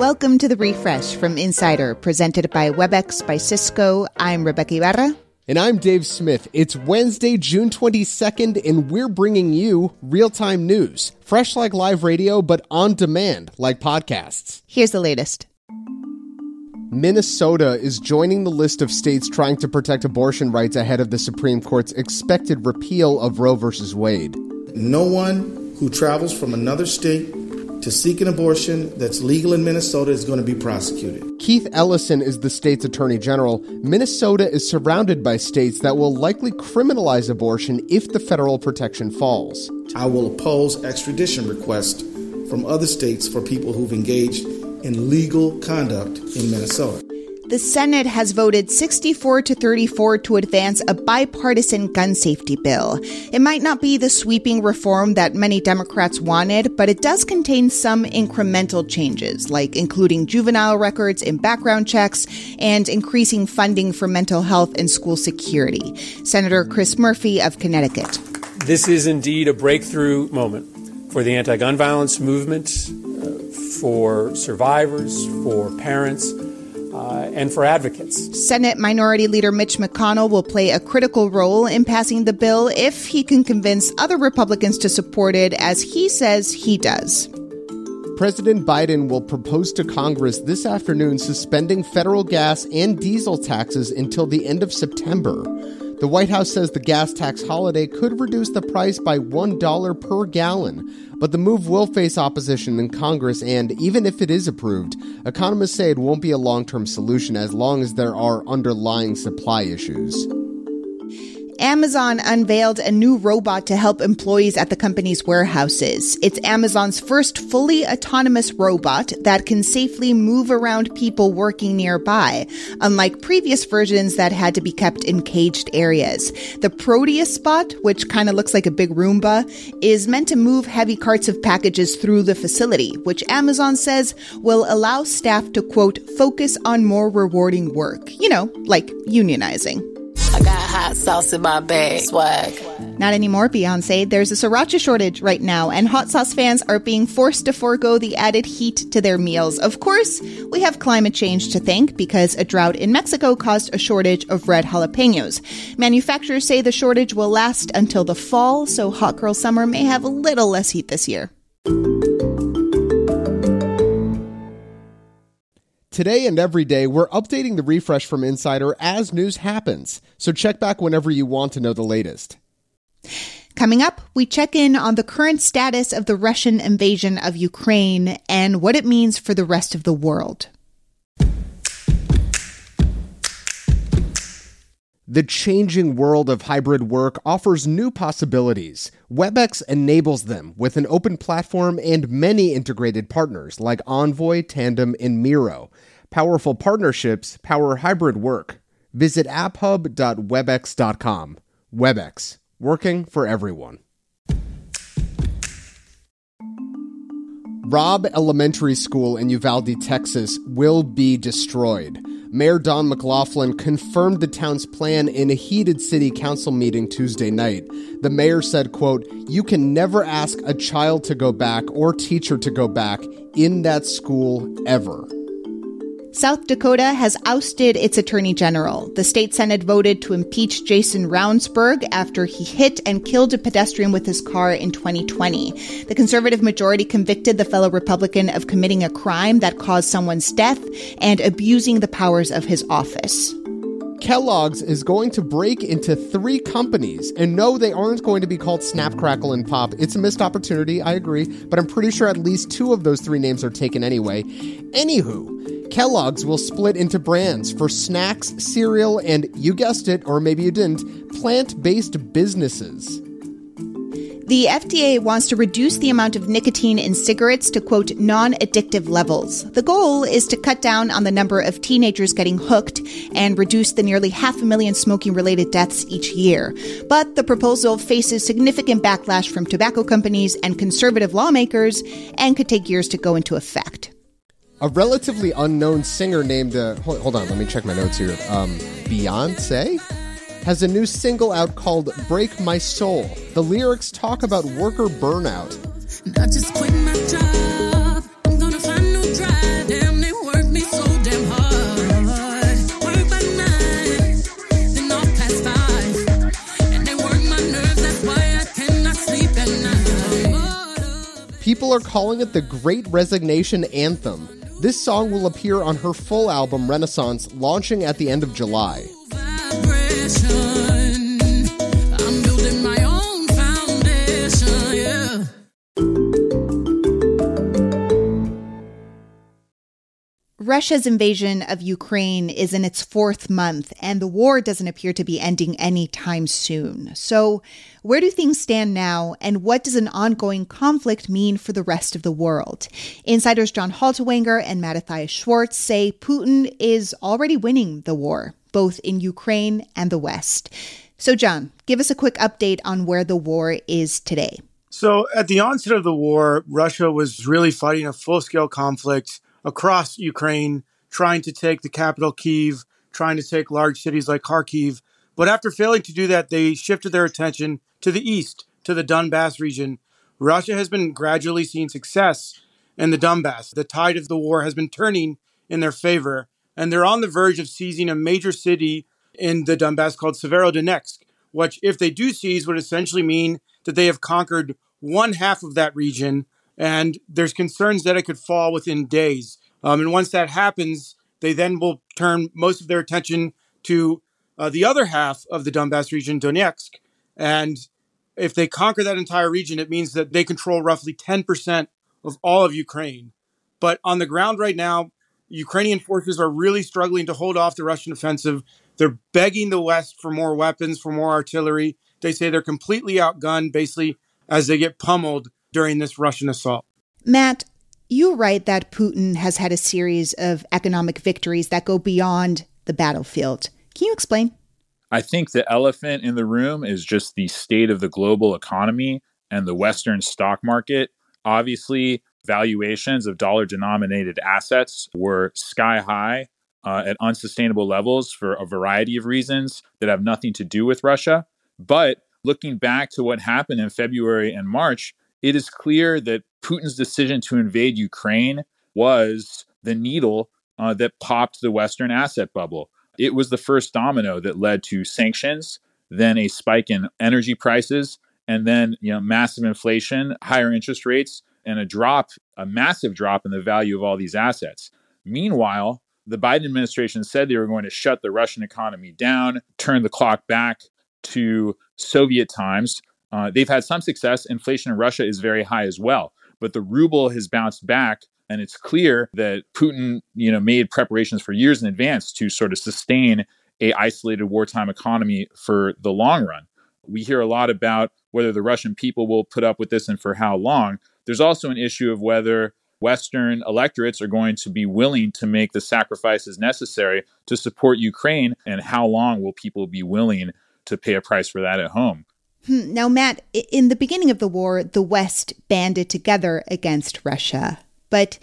Welcome to the refresh from Insider, presented by WebEx by Cisco. I'm Rebeca Ibarra. And I'm Dave Smith. It's Wednesday, June 22nd, and we're bringing you real time news. Fresh like live radio, but on demand like podcasts. Here's the latest. Minnesota is joining the list of states trying to protect abortion rights ahead of the Supreme Court's expected repeal of Roe v. Wade. No one who travels from another state to seek an abortion that's legal in Minnesota is going to be prosecuted. Keith Ellison is the state's attorney general. Minnesota is surrounded by states that will likely criminalize abortion if the federal protection falls. I will oppose extradition requests from other states for people who've engaged in legal conduct in Minnesota the Senate has voted 64 to 34 to advance a bipartisan gun safety bill. It might not be the sweeping reform that many Democrats wanted, but it does contain some incremental changes, like including juvenile records in background checks and increasing funding for mental health and school security. Senator Chris Murphy of Connecticut. This is indeed a breakthrough moment for the anti gun violence movement, uh, for survivors, for parents uh, and for advocates. Senate Minority Leader Mitch McConnell will play a critical role in passing the bill if he can convince other Republicans to support it, as he says he does. President Biden will propose to Congress this afternoon suspending federal gas and diesel taxes until the end of September. The White House says the gas tax holiday could reduce the price by $1 per gallon, but the move will face opposition in Congress, and even if it is approved, economists say it won't be a long term solution as long as there are underlying supply issues. Amazon unveiled a new robot to help employees at the company's warehouses. It's Amazon's first fully autonomous robot that can safely move around people working nearby, unlike previous versions that had to be kept in caged areas. The Proteus Bot, which kind of looks like a big Roomba, is meant to move heavy carts of packages through the facility, which Amazon says will allow staff to quote, focus on more rewarding work. You know, like unionizing. I got hot sauce in my bag. Swag. Not anymore, Beyonce. There's a sriracha shortage right now, and hot sauce fans are being forced to forego the added heat to their meals. Of course, we have climate change to thank because a drought in Mexico caused a shortage of red jalapenos. Manufacturers say the shortage will last until the fall, so Hot Girl Summer may have a little less heat this year. Today and every day, we're updating the refresh from Insider as news happens. So check back whenever you want to know the latest. Coming up, we check in on the current status of the Russian invasion of Ukraine and what it means for the rest of the world. The changing world of hybrid work offers new possibilities. WebEx enables them with an open platform and many integrated partners like Envoy, Tandem, and Miro. Powerful partnerships power hybrid work. Visit apphub.webex.com. WebEx, working for everyone. Robb Elementary School in Uvalde, Texas will be destroyed. Mayor Don McLaughlin confirmed the town's plan in a heated city council meeting Tuesday night. The mayor said, quote, "You can never ask a child to go back or teacher to go back in that school ever." South Dakota has ousted its attorney general. The state senate voted to impeach Jason Ravnsborg after he hit and killed a pedestrian with his car in 2020. The conservative majority convicted the fellow Republican of committing a crime that caused someone's death and abusing the powers of his office. Kellogg's is going to break into three companies. And no, they aren't going to be called Snap, Crackle, and Pop. It's a missed opportunity, I agree, but I'm pretty sure at least two of those three names are taken anyway. Anywho, Kellogg's will split into brands for snacks, cereal, and you guessed it, or maybe you didn't, plant based businesses. The FDA wants to reduce the amount of nicotine in cigarettes to quote non addictive levels. The goal is to cut down on the number of teenagers getting hooked and reduce the nearly half a million smoking related deaths each year. But the proposal faces significant backlash from tobacco companies and conservative lawmakers and could take years to go into effect a relatively unknown singer named uh, hold, hold, on let me check my notes here. Um, beyonce has a new single out called break my soul. The lyrics talk about worker burnout. People are calling it the Great Resignation Anthem. This song will appear on her full album Renaissance, launching at the end of July. Russia's invasion of Ukraine is in its fourth month, and the war doesn't appear to be ending anytime soon. So, where do things stand now, and what does an ongoing conflict mean for the rest of the world? Insiders John Haltiwanger and Mattathias Schwartz say Putin is already winning the war, both in Ukraine and the West. So, John, give us a quick update on where the war is today. So, at the onset of the war, Russia was really fighting a full scale conflict across Ukraine, trying to take the capital, Kiev, trying to take large cities like Kharkiv. But after failing to do that, they shifted their attention to the east, to the Donbass region. Russia has been gradually seeing success in the Donbass. The tide of the war has been turning in their favor, and they're on the verge of seizing a major city in the Donbass called Severodonetsk, which, if they do seize, would essentially mean that they have conquered one half of that region and there's concerns that it could fall within days. Um, and once that happens, they then will turn most of their attention to uh, the other half of the Donbass region, Donetsk. And if they conquer that entire region, it means that they control roughly 10% of all of Ukraine. But on the ground right now, Ukrainian forces are really struggling to hold off the Russian offensive. They're begging the West for more weapons, for more artillery. They say they're completely outgunned, basically, as they get pummeled during this Russian assault. Matt, you write that Putin has had a series of economic victories that go beyond the battlefield. Can you explain? I think the elephant in the room is just the state of the global economy and the Western stock market. Obviously, valuations of dollar denominated assets were sky high uh, at unsustainable levels for a variety of reasons that have nothing to do with Russia. But looking back to what happened in February and March, it is clear that Putin's decision to invade Ukraine was the needle uh, that popped the Western asset bubble. It was the first domino that led to sanctions, then a spike in energy prices, and then you know massive inflation, higher interest rates, and a drop, a massive drop in the value of all these assets. Meanwhile, the Biden administration said they were going to shut the Russian economy down, turn the clock back to Soviet times, uh, they've had some success. Inflation in Russia is very high as well, but the ruble has bounced back, and it's clear that Putin, you know, made preparations for years in advance to sort of sustain a isolated wartime economy for the long run. We hear a lot about whether the Russian people will put up with this and for how long. There's also an issue of whether Western electorates are going to be willing to make the sacrifices necessary to support Ukraine, and how long will people be willing to pay a price for that at home? Hmm. Now, Matt, in the beginning of the war, the West banded together against Russia, but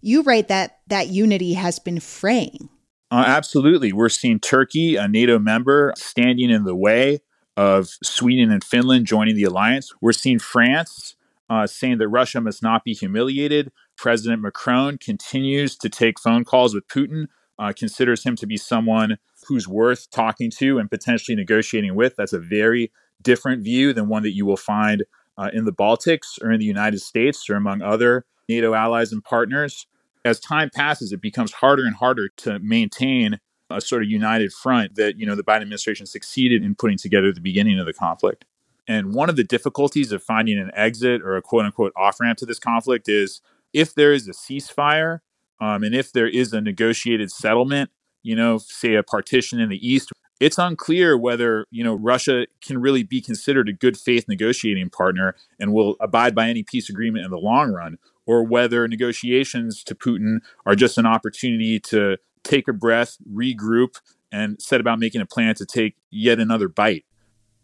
you write that that unity has been fraying. Uh, absolutely. We're seeing Turkey, a NATO member, standing in the way of Sweden and Finland joining the alliance. We're seeing France uh, saying that Russia must not be humiliated. President Macron continues to take phone calls with Putin, uh, considers him to be someone who's worth talking to and potentially negotiating with. That's a very different view than one that you will find uh, in the Baltics or in the United States or among other NATO allies and partners. As time passes, it becomes harder and harder to maintain a sort of united front that you know the Biden administration succeeded in putting together at the beginning of the conflict. And one of the difficulties of finding an exit or a quote unquote off ramp to this conflict is if there is a ceasefire um, and if there is a negotiated settlement, you know, say a partition in the east it's unclear whether you know Russia can really be considered a good faith negotiating partner and will abide by any peace agreement in the long run, or whether negotiations to Putin are just an opportunity to take a breath, regroup, and set about making a plan to take yet another bite.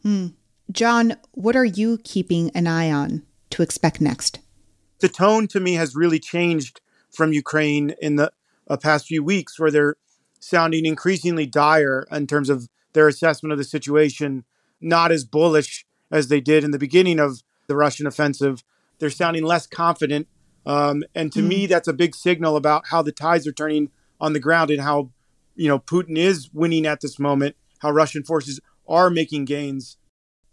Hmm. John, what are you keeping an eye on to expect next? The tone to me has really changed from Ukraine in the uh, past few weeks, where they're sounding increasingly dire in terms of their assessment of the situation, not as bullish as they did in the beginning of the Russian offensive. They're sounding less confident. Um, and to mm. me, that's a big signal about how the tides are turning on the ground and how, you know, Putin is winning at this moment, how Russian forces are making gains.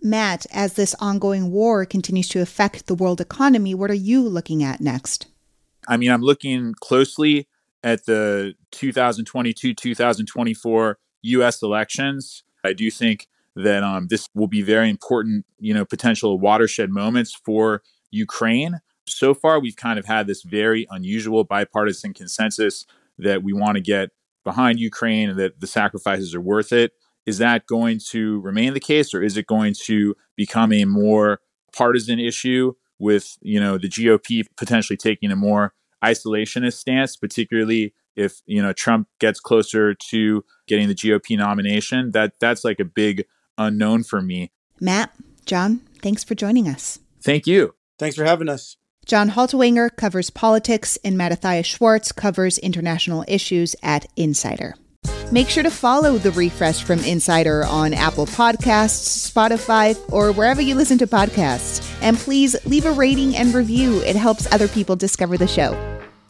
Matt, as this ongoing war continues to affect the world economy, what are you looking at next? I mean, I'm looking closely at the 2022 2024 US elections. I do think that um, this will be very important, you know, potential watershed moments for Ukraine. So far, we've kind of had this very unusual bipartisan consensus that we want to get behind Ukraine and that the sacrifices are worth it. Is that going to remain the case, or is it going to become a more partisan issue with you know the GOP potentially taking a more isolationist stance, particularly if you know Trump gets closer to getting the GOP nomination? That that's like a big unknown for me. Matt, John, thanks for joining us. Thank you. Thanks for having us. John Haltiwanger covers politics, and Mattathias Schwartz covers international issues at Insider. Make sure to follow The Refresh from Insider on Apple Podcasts, Spotify, or wherever you listen to podcasts. And please leave a rating and review, it helps other people discover the show.